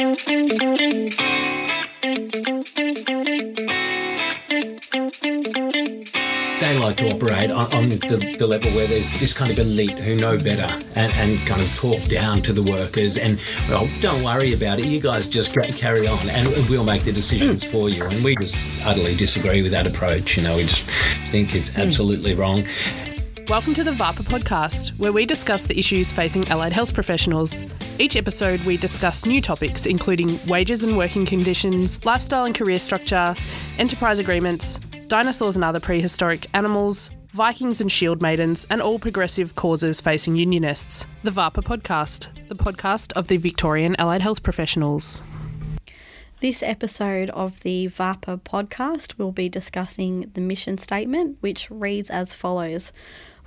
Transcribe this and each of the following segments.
they like to operate on, on the, the, level where there's this kind of elite who know better and, and kind of talk down to the workers and, well, don't worry about it. You guys just carry on and we'll make the decisions for you. And we just utterly disagree with that approach. You know, we just think it's absolutely wrong. Welcome to the VAHPA podcast, where we discuss the issues facing allied health professionals. Each episode, we discuss new topics, including wages and working conditions, lifestyle and career structure, enterprise agreements, dinosaurs and other prehistoric animals, Vikings and shield maidens, and all progressive causes facing unionists. The VAHPA podcast, the podcast of the Victorian Allied Health Professionals. This episode of the VAHPA podcast will be discussing the mission statement, which reads as follows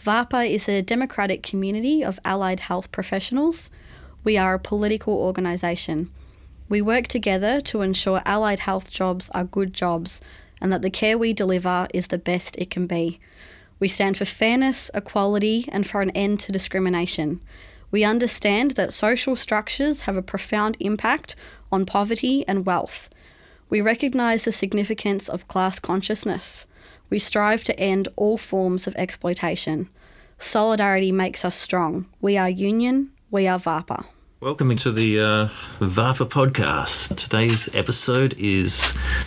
VAHPA is a democratic community of allied health professionals. We are a political organisation. We work together to ensure allied health jobs are good jobs and that the care we deliver is the best it can be. We stand for fairness, equality, and for an end to discrimination. We understand that social structures have a profound impact on poverty and wealth. We recognise the significance of class consciousness. We strive to end all forms of exploitation. Solidarity makes us strong. We are union, we are VAHPA. Welcome into the uh, VAHPA podcast. Today's episode is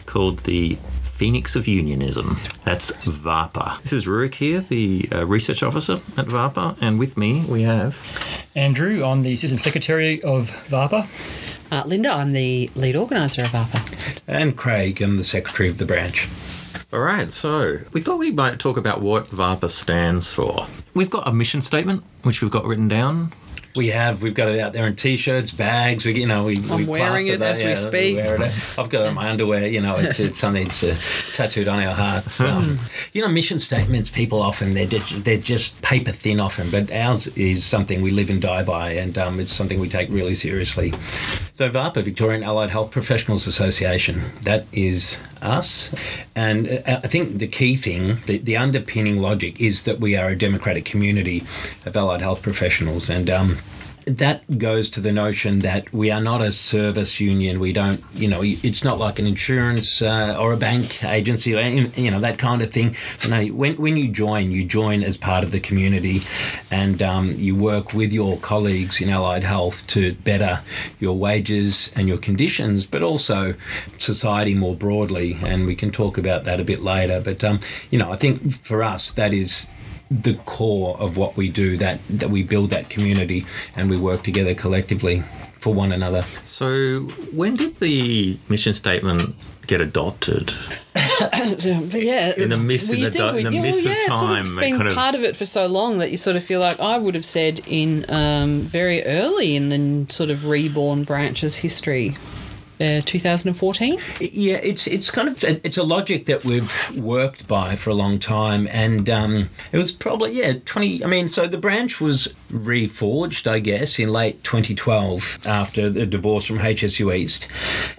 called the Phoenix of Unionism. That's VAHPA. This is Rurik here, the uh, research officer at VAHPA, and with me we have Andrew. I'm the assistant secretary of VAHPA. Uh, Linda, I'm the lead organiser of VAHPA. And Craig, I'm the secretary of the branch. All right, so we thought we might talk about what VAHPA stands for. We've got a mission statement, which we've got written down we have. We've got it out there in t-shirts, bags. We, you know, we. I'm we wearing it as yeah, we speak. We it. I've got it on my underwear. You know, it's, it's something that's uh, tattooed on our hearts. Um, you know, mission statements. People often they're just, they're just paper thin often, but ours is something we live and die by, and um, it's something we take really seriously. So VAHPA, Victorian Allied Health Professionals Association, that is us. And uh, I think the key thing, the, the underpinning logic is that we are a democratic community of allied health professionals. And um, that goes to the notion that we are not a service union. We don't, you know, it's not like an insurance uh, or a bank agency or, you know, that kind of thing. You know, when, when you join, you join as part of the community and um, you work with your colleagues in allied health to better your wages and your conditions, but also society more broadly. And we can talk about that a bit later. But, um, you know, I think for us, that is the core of what we do that that we build that community and we work together collectively for one another. So when did the mission statement get adopted? Yeah. In the midst, well, in the, in the midst well, yeah, of time it's sort of been kind of... part of it for so long that you sort of feel like I would have said in um, very early in the sort of reborn branches history uh, 2014? Yeah, it's it's kind of it's a logic that we've worked by for a long time, and um, it was probably yeah 20. I mean, so the branch was reforged, I guess, in late 2012 after the divorce from HSU East,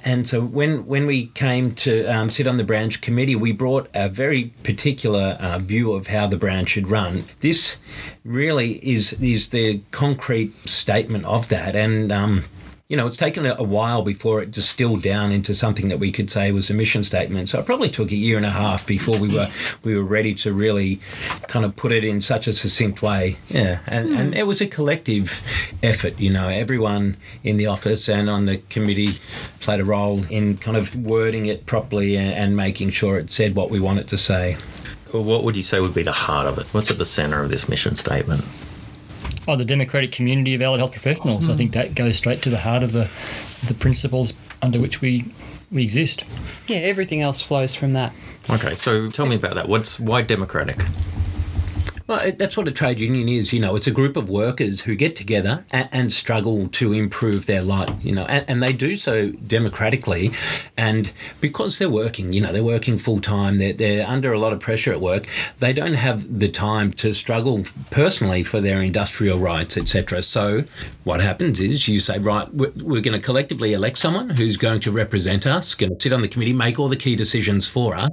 and so when when we came to um, sit on the branch committee, we brought a very particular uh, view of how the branch should run. This really is is the concrete statement of that, and. Um, you know, it's taken a while before it distilled down into something that we could say was a mission statement. So it probably took a year and a half before we were we were ready to really kind of put it in such a succinct way. Yeah, and, mm. and it was a collective effort. You know, everyone in the office and on the committee played a role in kind of wording it properly and, and making sure it said what we wanted to say. Well, what would you say would be the heart of it? What's at the centre of this mission statement? Oh, the democratic community of allied health professionals. Mm. I think that goes straight to the heart of the the principles under which we we exist. Yeah, everything else flows from that. Okay, so tell me about that. What's why democratic? Well, that's what a trade union is. You know, it's a group of workers who get together and, and struggle to improve their lot. You know, and, and, they do so democratically, and because they're working, you know, they're working full time. They're they're under a lot of pressure at work. They don't have the time to struggle personally for their industrial rights, etc. So, what happens is you say, right, we're, we're going to collectively elect someone who's going to represent us, going to sit on the committee, make all the key decisions for us,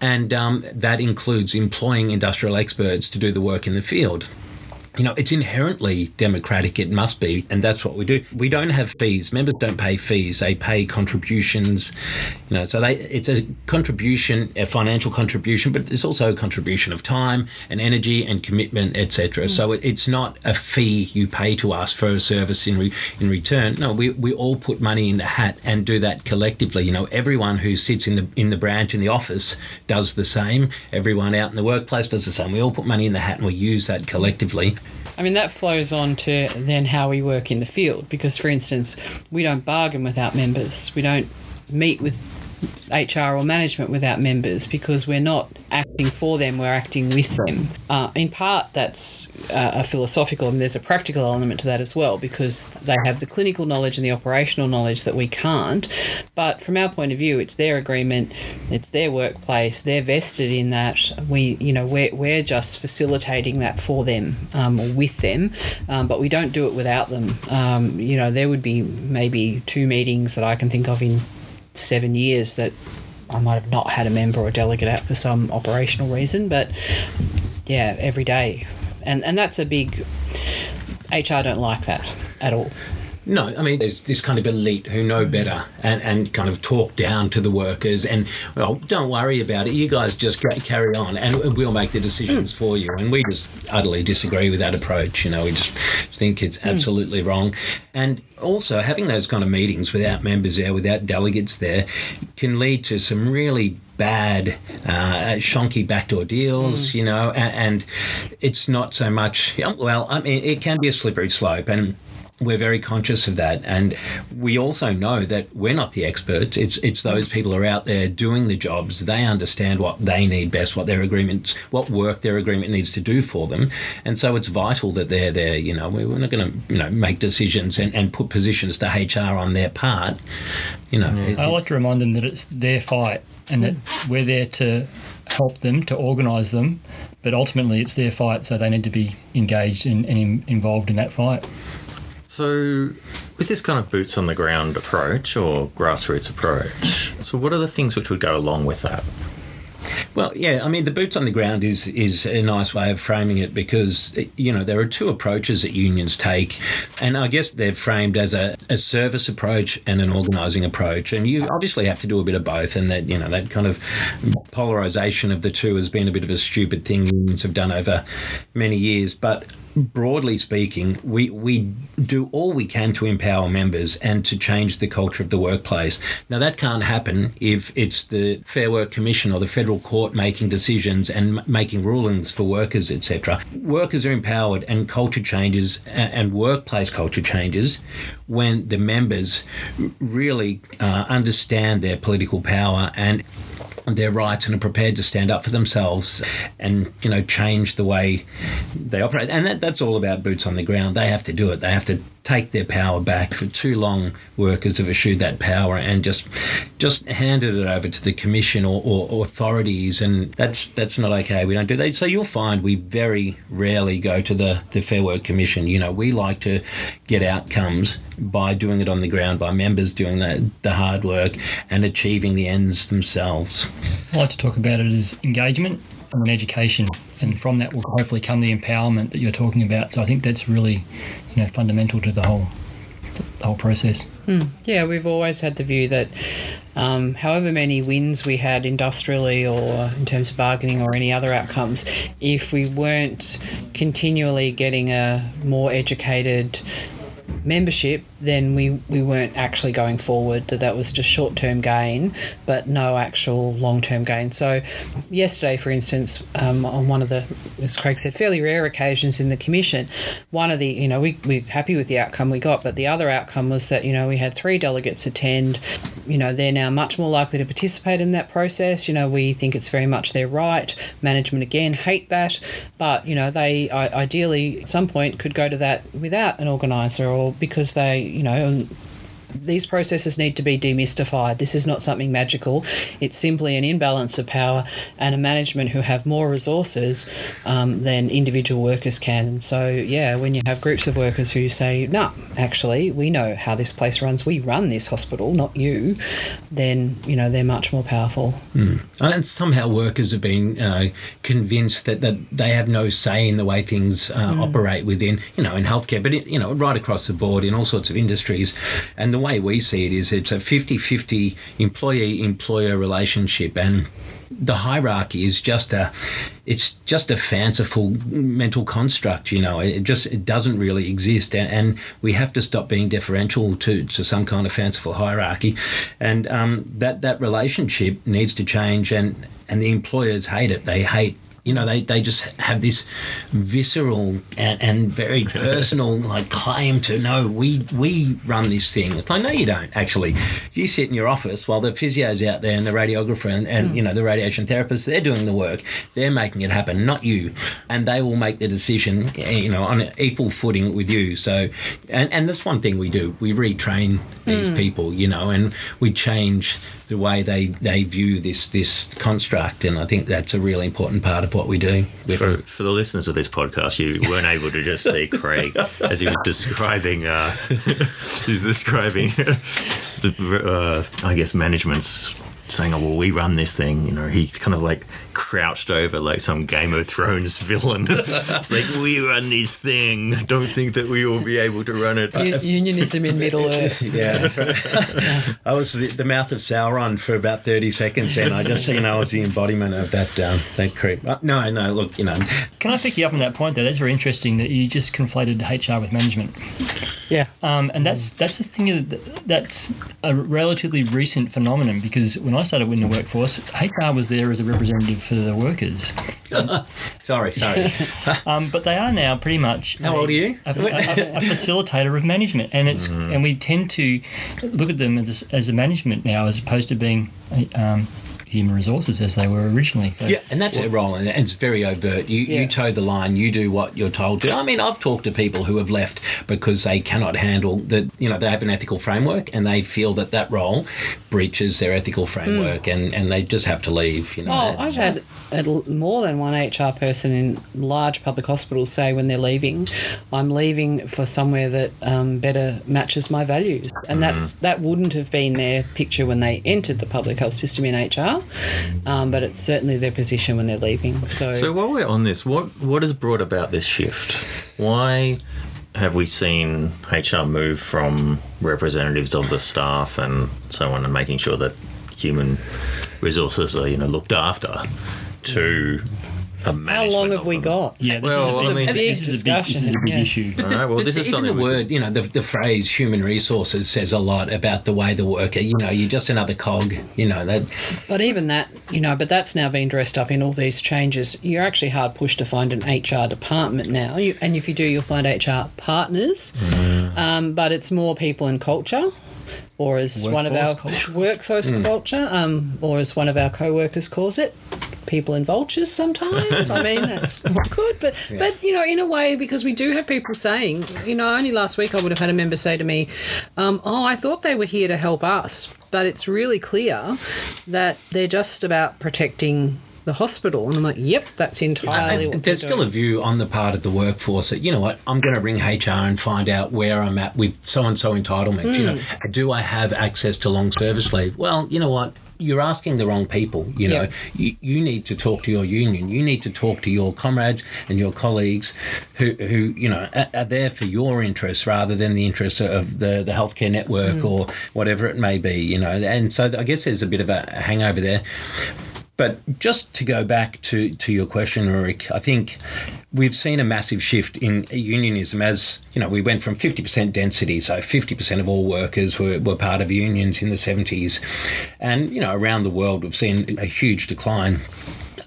and um, that includes employing industrial experts to do do the work in the field. You know, it's inherently democratic. It must be, and that's what we do. We don't have fees. Members don't pay fees. They pay contributions. You know, so they it's a contribution, a financial contribution, but it's also a contribution of time and energy and commitment, etc. Hmm. So it, it's not a fee you pay to us for a service in re, in return. No, we, we all put money in the hat and do that collectively. You know, everyone who sits in the in the branch in the office does the same. Everyone out in the workplace does the same. We all put money in the hat and we use that collectively. I mean, that flows on to then how we work in the field because, for instance, we don't bargain without members. We don't meet with HR or management without members because we're not acting for them, we're acting with them. Uh, in part, that's uh, a philosophical and there's a practical element to that as well because they have the clinical knowledge and the operational knowledge that we can't. But from our point of view, it's their agreement, it's their workplace, they're vested in that. We, you know, we're, we're just facilitating that for them um, or with them, um, but we don't do it without them. Um, you know, there would be maybe two meetings that I can think of in seven years that I might have not had a member or delegate out for some operational reason, but yeah, every day. And and that's a big HR don't like that at all. No, I mean, there's this kind of elite who know better and, and kind of talk down to the workers and, well, don't worry about it. You guys just carry on and we'll make the decisions for you. And we just utterly disagree with that approach. You know, we just think it's absolutely wrong. And also, having those kind of meetings without members there, without delegates there, can lead to some really bad, uh, shonky backdoor deals, you know, and, and it's not so much, well, I mean, it can be a slippery slope. And we're very conscious of that, and we also know that we're not the experts. It's it's those people who are out there doing the jobs. They understand what they need best, what their agreements, what work their agreement needs to do for them, and so it's vital that they're there. You know, we're not going to you know make decisions and, and put positions to HR on their part. You know, it- I like to remind them that it's their fight and that we're there to help them, to organise them, but ultimately it's their fight, so they need to be engaged and, and in, involved in that fight. So, with this kind of boots on the ground approach or grassroots approach, so what are the things which would go along with that? Well, yeah, I mean, the boots on the ground is is a nice way of framing it because you know there are two approaches that unions take, and I guess they're framed as a, a service approach and an organising approach, and you obviously have to do a bit of both, and that you know that kind of polarisation of the two has been a bit of a stupid thing unions have done over many years, but broadly speaking, we, we do all we can to empower members and to change the culture of the workplace. Now, that can't happen if it's the Fair Work Commission or the federal court making decisions and making rulings for workers, etc. Workers are empowered and culture changes and workplace culture changes when the members really uh, understand their political power and their rights and are prepared to stand up for themselves and you know change the way they operate. And that, that's all about boots on the ground. They have to do it. They have to take their power back for too long workers have eschewed that power and just just handed it over to the commission or, or authorities and that's that's not okay we don't do that. So you'll find we very rarely go to the the fair work commission. You know we like to get outcomes by doing it on the ground by members doing the, the hard work and achieving the ends themselves. I like to talk about it as engagement and education, and from that will hopefully come the empowerment that you're talking about. So I think that's really, you know, fundamental to the whole, the whole process. Yeah, we've always had the view that um, however many wins we had industrially or in terms of bargaining or any other outcomes, if we weren't continually getting a more educated membership, then we, we weren't actually going forward, that that was just short term gain, but no actual long term gain. So, yesterday, for instance, um, on one of the, as Craig said, fairly rare occasions in the commission, one of the, you know, we, we're happy with the outcome we got, but the other outcome was that, you know, we had three delegates attend. You know, they're now much more likely to participate in that process. You know, we think it's very much their right. Management, again, hate that, but, you know, they ideally at some point could go to that without an organiser or because they, you know, these processes need to be demystified. This is not something magical. It's simply an imbalance of power and a management who have more resources um, than individual workers can. And so, yeah, when you have groups of workers who say, no, actually, we know how this place runs, we run this hospital, not you, then, you know, they're much more powerful. And somehow workers have been uh, convinced that, that they have no say in the way things uh, operate within, you know, in healthcare, but, it, you know, right across the board in all sorts of industries. And the way we see it is it's a 50 50 employee employer relationship. And the hierarchy is just a it's just a fanciful mental construct you know it just it doesn't really exist and, and we have to stop being deferential to, to some kind of fanciful hierarchy and um, that that relationship needs to change and and the employers hate it they hate you know they, they just have this visceral and, and very personal like claim to no we we run this thing. It's like no you don't actually. You sit in your office while the physio's out there and the radiographer and, and you know the radiation therapist they're doing the work. They're making it happen not you. And they will make the decision eh, you know on an equal footing with you. So and, and that's one thing we do. We retrain these people you know and we change the way they, they view this this construct, and I think that's a really important part of what we do. For, for the listeners of this podcast, you weren't able to just see Craig as he was describing. Uh, he's describing, uh, I guess, management's saying, "Oh, well, we run this thing." You know, he's kind of like crouched over like some Game of Thrones villain. it's like we run this thing. Don't think that we will be able to run it. U- unionism in Middle Earth. yeah, I was the, the mouth of Sauron for about thirty seconds, and I just you know I was the embodiment of that um, that creep. Uh, no, no, look, you know, Can I pick you up on that point though? That's very interesting that you just conflated HR with management. Yeah. Um, and that's that's the thing that that's a relatively recent phenomenon because when I started in the workforce, HR was there as a representative for the workers, sorry, sorry. um, but they are now pretty much How a- old are you? A, a- a facilitator of management, and it's and we tend to look at them as, as a management now as opposed to being um, human resources as they were originally. So, Yeah, and that's their role, and it's very overt. You Yeah. you toe the line. You do what you're told to. I mean, I've talked to people who have left because they cannot handle that. You know, they have an ethical framework, and they feel that that role breaches their ethical framework, and and they just have to leave. You know. Oh, I've had at l- more than one HR person in large public hospitals say when they're leaving, I'm leaving for somewhere that um, better matches my values, and that's that wouldn't have been their picture when they entered the public health system in HR, um, but it's certainly their position when they're leaving. So, So while we're on this, what what has brought about this shift? Why have we seen HR move from representatives of the staff and so on, and making sure that human resources are you know looked after, to the how management long of have we them? got? yeah, this Well, is, I a, mean- this, Big is a big, this is a big discussion, issue. All right, well, this is Even something the we- word, you know, the, the phrase human resources says a lot about the way the worker, you know, you're just another cog, you know, that But even that, you know, but that's now been dressed up in all these changes. You're actually hard pushed to find an HR department now, you, and if you do, you'll find HR partners. Um, but it's more people and culture, or as one of our Workforce culture. workforce culture, um, or as one of our co-workers calls it, people in vultures. Sometimes, I mean, that's not good, but but you know, in a way, because we do have people saying, you know, only last week I would have had a member say to me, um, "Oh, I thought they were here to help us." But it's really clear that they're just about protecting the hospital. And I'm like, yep, that's entirely And what there's still a view on the part of the workforce that you know what I'm going to ring HR and find out where I'm at with so and so entitlements. You know, Hmm. do I have access to long service leave? Well, you know what. You're asking the wrong people. You know, Yeah. you, you need to talk to your union. You need to talk to your comrades and your colleagues, who, who you know are, are there for your interests rather than the interests of the the healthcare network or whatever it may be. You know, and so I guess there's a bit of a hangover there. But just to go back to, to your question, Rurik, I think we've seen a massive shift in unionism as, you know, we went from 50% density, so 50% of all workers were, were part of unions in the 70s. And, you know, around the world, we've seen a huge decline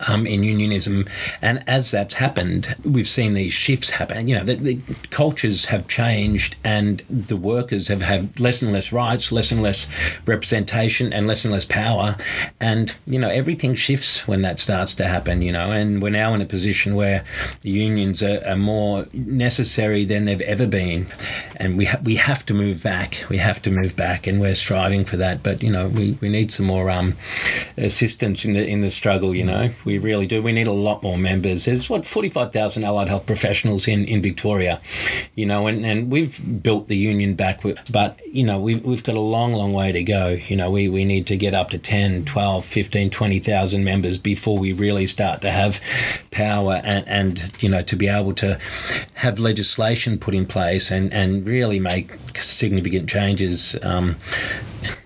um, in unionism. And as that's happened, we've seen these shifts happen. You know, the, the cultures have changed, and the workers have had less and less rights, less and less representation, and less and less power. And you know, everything shifts when that starts to happen. You know, and we're now in a position where the unions are, are more necessary than they've ever been, and we ha- we have to move back. We have to move back, and we're striving for that. But you know, we, we need some more um, assistance in the in the struggle. You know, we really do. We need a lot more members. There's what forty five thousand allied health professionals in, in Victoria, you know, and, and we've built the union back, but you know, we've, we've got a long, long way to go. You know, we, we need to get up to 10, 12, 15, 20,000 members before we really start to have power and, and you know to be able to have legislation put in place and, and really make significant changes. Um,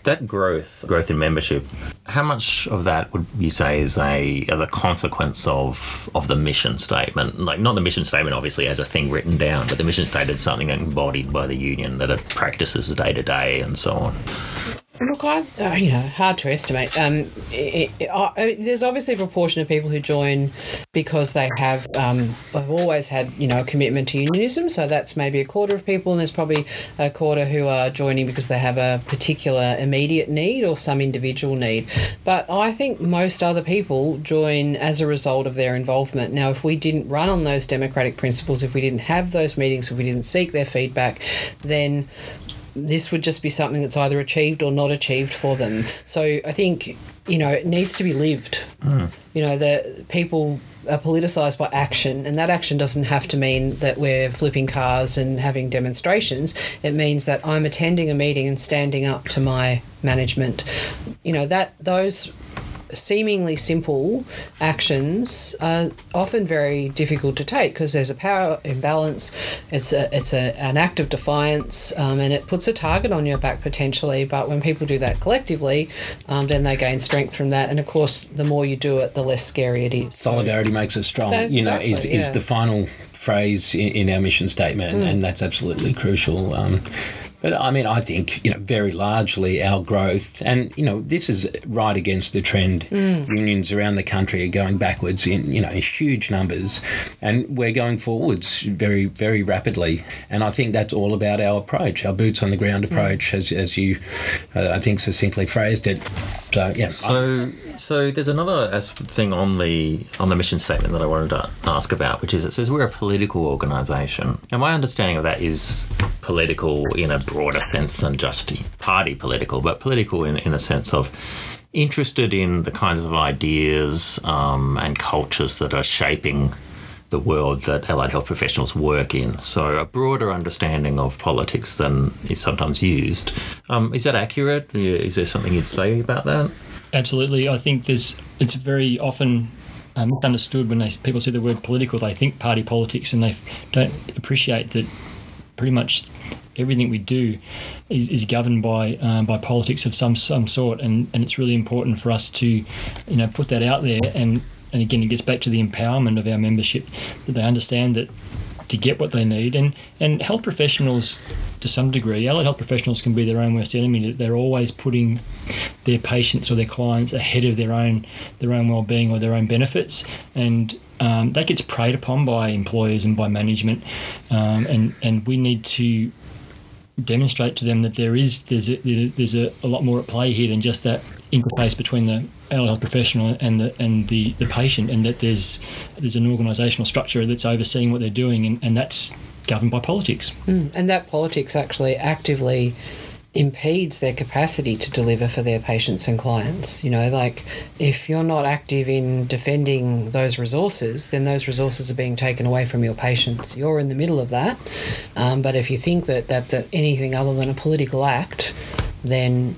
that growth, growth in membership, how much of that would you say is a, the consequence of of the mission statement? Like not the mission statement, obviously, as a thing written down, but the mission statement is something embodied by the union that it practices day to day and so on. Look, I, uh, you know, hard to estimate. Um, it, it, uh, there's obviously a proportion of people who join because they have, um, have always had, you know, a commitment to unionism. So that's maybe a quarter of people, and there's probably a quarter who are joining because they have a particular immediate need or some individual need. But I think most other people join as a result of their involvement. Now, if we didn't run on those democratic principles, if we didn't have those meetings, if we didn't seek their feedback, then this would just be something that's either achieved or not achieved for them. So I think you know it needs to be lived. Mm. You know that people are politicized by action, and that action doesn't have to mean that we're flipping cars and having demonstrations. It means that I'm attending a meeting and standing up to my management. You know that those seemingly simple actions are often very difficult to take because there's a power imbalance. It's a it's a, an act of defiance, um, and it puts a target on your back potentially. But when people do that collectively, um, then they gain strength from that. And of course, the more you do it, the less scary it is. Solidarity so, makes us strong. You know, is, yeah. is the final phrase in, in, our mission statement, and, mm. and that's absolutely crucial. Um, but I mean, I think, you know, very largely our growth, and, you know, this is right against the trend. Mm. Unions around the country are going backwards in, you know, huge numbers, and we're going forwards very, very rapidly. And I think that's all about our approach, our boots on the ground approach, mm. as, as you, uh, I think, succinctly phrased it. So, yeah. So, so there's another thing on the on the mission statement that I wanted to ask about, which is it says we're a political organisation, and my understanding of that is political in a broader sense than just party political, but political in in the sense of interested in the kinds of ideas um, and cultures that are shaping the world that allied health professionals work in. So a broader understanding of politics than is sometimes used. Um, is that accurate? Is there something you'd say about that? Absolutely, I think there's. It's very often uh, misunderstood when they, people say the word political. They think party politics, and they don't appreciate that pretty much everything we do is, is governed by um, by politics of some some sort, and, and it's really important for us to, you know, put that out there. And and again, it gets back to the empowerment of our membership that they understand that to get what they need. And, and health professionals, to some degree, allied health professionals can be their own worst enemy. They're always putting their patients or their clients ahead of their own their own well being or their own benefits, and um, that gets preyed upon by employers and by management. Um, and and we need to demonstrate to them that there is there's a, there's a, a lot more at play here than just that interface between the allied health professional and the and the, the patient, and that there's there's an organisational structure that's overseeing what they're doing, and, and that's governed by politics. Mm, and that politics actually actively impedes their capacity to deliver for their patients and clients. You know, like if you're not active in defending those resources, then those resources are being taken away from your patients. You're in the middle of that. Um, but if you think that, that, that anything other than a political act, then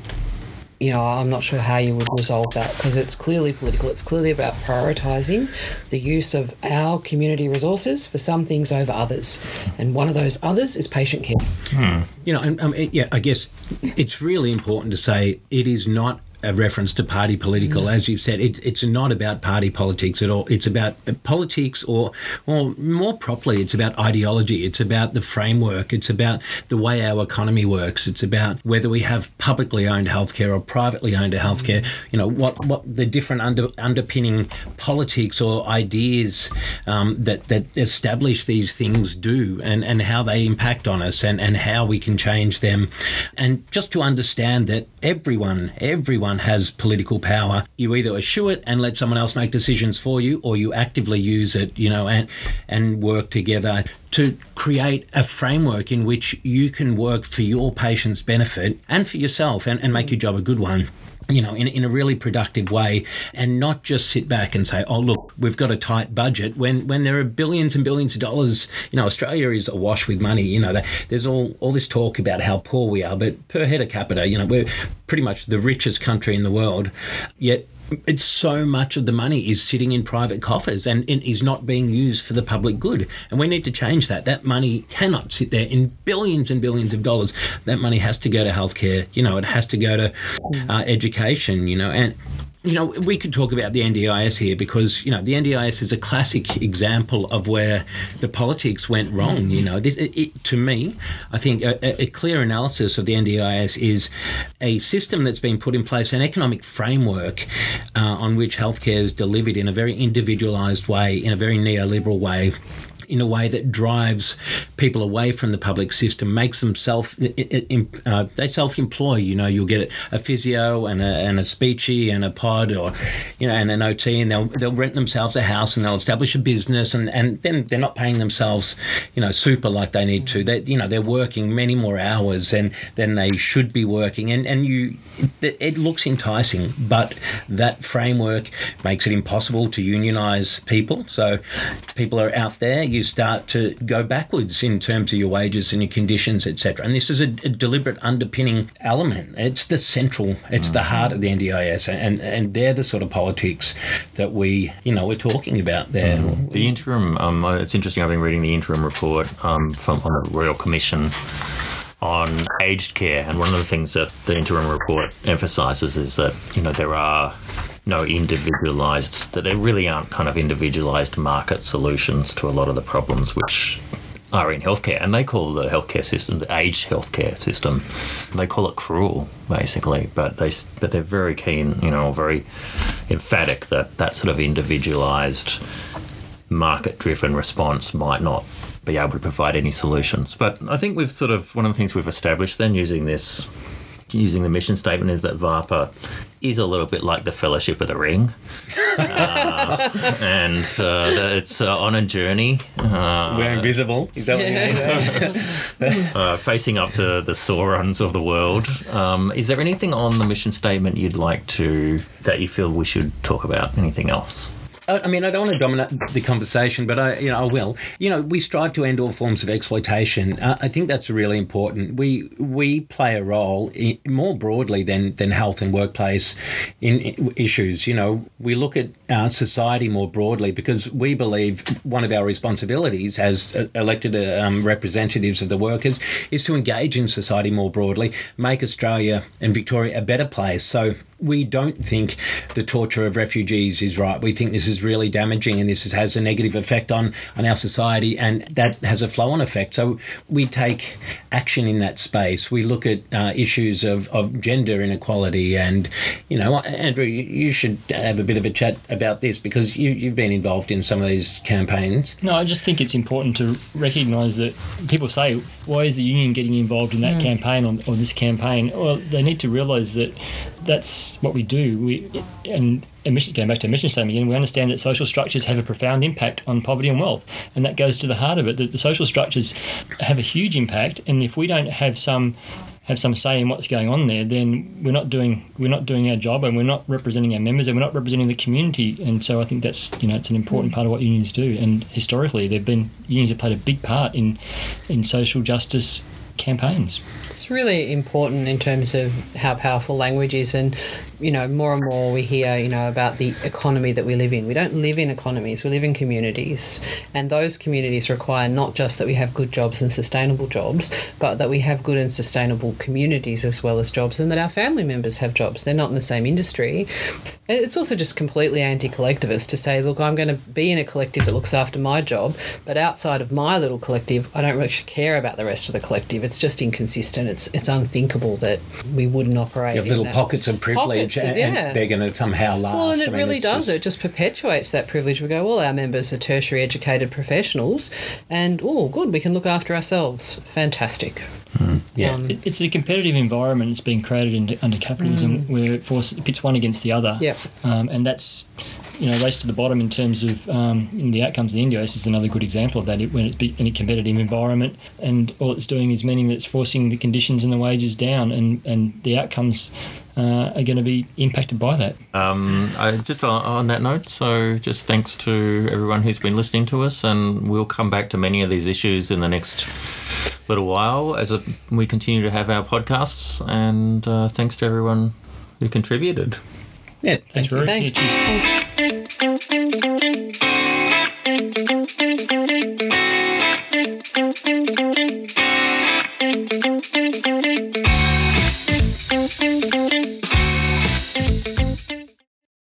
you know, I'm not sure how you would resolve that because it's clearly political. It's clearly about prioritising the use of our community resources for some things over others, and one of those others is patient care. Hmm. You know, and, um, yeah, I guess it's really important to say it is not a reference to party political. As you've said, it, it's not about party politics at all. It's about politics, or, or more properly, it's about ideology. It's about the framework. It's about the way our economy works. It's about whether we have publicly owned healthcare or privately owned healthcare. You know what what the different under, underpinning politics or ideas um, that that establish these things do, and and how they impact on us, and and how we can change them, and just to understand that everyone everyone has political power. You either eschew it and let someone else make decisions for you, or you actively use it. You know, and and work together to create a framework in which you can work for your patient's benefit and for yourself and, and make your job a good one you know, in, in a really productive way and not just sit back and say, oh, look, we've got a tight budget when, when there are billions and billions of dollars. You know, Australia is awash with money. You know, there's all, all this talk about how poor we are, but per head of capita, you know, we're pretty much the richest country in the world. Yet it's so much of the money is sitting in private coffers and, is not being used for the public good. And we need to change that. That money cannot sit there in billions and billions of dollars. That money has to go to healthcare. You know, it has to go to uh, education. You know, and you know, we could talk about the NDIS here because you know the NDIS is a classic example of where the politics went wrong. You know, this, it, it, to me, I think a, a, clear analysis of the NDIS is a system that's been put in place, an economic framework uh, on which healthcare is delivered in a very individualised way, in a very neoliberal way in a way that drives people away from the public system, makes them self uh, they self employ. You know, you'll get a physio and a, and a speechy and a pod or you know and an OT, and they'll they'll rent themselves a house and they'll establish a business, and, and then they're not paying themselves you know super like they need to. They you know they're working many more hours than than they should be working, and and you it, it looks enticing, but that framework makes it impossible to unionize people. So people are out there you start to go backwards in terms of your wages and your conditions, etc. And this is a, a, deliberate underpinning element. It's the central, it's mm. the heart of the NDIS, and and they're the sort of politics that we, you know, we're talking about there. Mm. The interim, um, it's interesting. I've been reading the interim report um, from the Royal Commission on aged care, and one of the things that the interim report emphasises is that you know there are no individualized, that there really aren't kind of individualized market solutions to a lot of the problems which are in healthcare. And they call the healthcare system the aged healthcare system. They call it cruel, basically. But they but they're very keen, you know, very emphatic that that sort of individualized, market-driven response might not be able to provide any solutions. But I think we've sort of one of the things we've established then using this using the mission statement is that VAHPA is a little bit like the Fellowship of the Ring, uh, and uh, it's uh, on a journey. Uh, We're invisible. Is that what you're uh, facing up to the Saurons of the world. Um, is there anything on the mission statement you'd like to that you feel we should talk about? Anything else? I mean, I don't want to dominate the conversation, but I, you know, I will. You know, we strive to end all forms of exploitation. Uh, I think that's really important. We we play a role in, more broadly than than health and workplace in, in issues. You know, we look at our society more broadly because we believe one of our responsibilities as uh, elected um, representatives of the workers is to engage in society more broadly, make Australia and Victoria a better place. So we don't think the torture of refugees is right. We think this is really damaging and this has a negative effect on, on our society and that has a flow on effect. So we take action in that space. We look at uh, issues of, of gender inequality and, you know, Andrew, you should have a bit of a chat about this because you, you've been involved in some of these campaigns. No, I just think it's important to recognise that people say, why is the union getting involved in that mm. campaign or, or this campaign? Well, they need to realise that that's what we do. We and emission, going back to emission statement again, we understand that social structures have a profound impact on poverty and wealth, and that goes to the heart of it. That the social structures have a huge impact, and if we don't have some have some say in what's going on there, then we're not doing we're not doing our job, and we're not representing our members, and we're not representing the community. And so I think that's you know it's an important part of what unions do. And historically, they've been unions have played a big part in in social justice campaigns. It's really important in terms of how powerful language is, and you know, more and more we hear, you know, about the economy that we live in. We don't live in economies; we live in communities, and those communities require not just that we have good jobs and sustainable jobs, but that we have good and sustainable communities as well as jobs, and that our family members have jobs. They're not in the same industry. It's also just completely anti-collectivist to say, look, I'm going to be in a collective that looks after my job, but outside of my little collective, I don't really care about the rest of the collective. It's just inconsistent. It's it's unthinkable that we wouldn't operate. You have in little that. pockets of privilege, Pockets of- and, yeah. and they're going to somehow last. Well, and I it mean, really does. just- It just perpetuates that privilege. We go, all our members are tertiary educated professionals, and oh, good, we can look after ourselves. Fantastic. Yeah. Um, It- It's a competitive environment that's being created in, under capitalism where it forces, pits one against the other. Yep. Um, and that's, you know, race to the bottom in terms of um, in the outcomes of the NGOs is another good example of that. It, when it's be- in a competitive environment and all it's doing is meaning that it's forcing the conditions and the wages down and, and the outcomes uh, are going to be impacted by that. Um, I, just on, on that note, so just thanks to everyone who's been listening to us, and we'll come back to many of these issues in the next little while as a, we continue to have our podcasts. And uh, thanks to everyone who contributed. yeah. Thanks, Rory. Thanks. Yeah,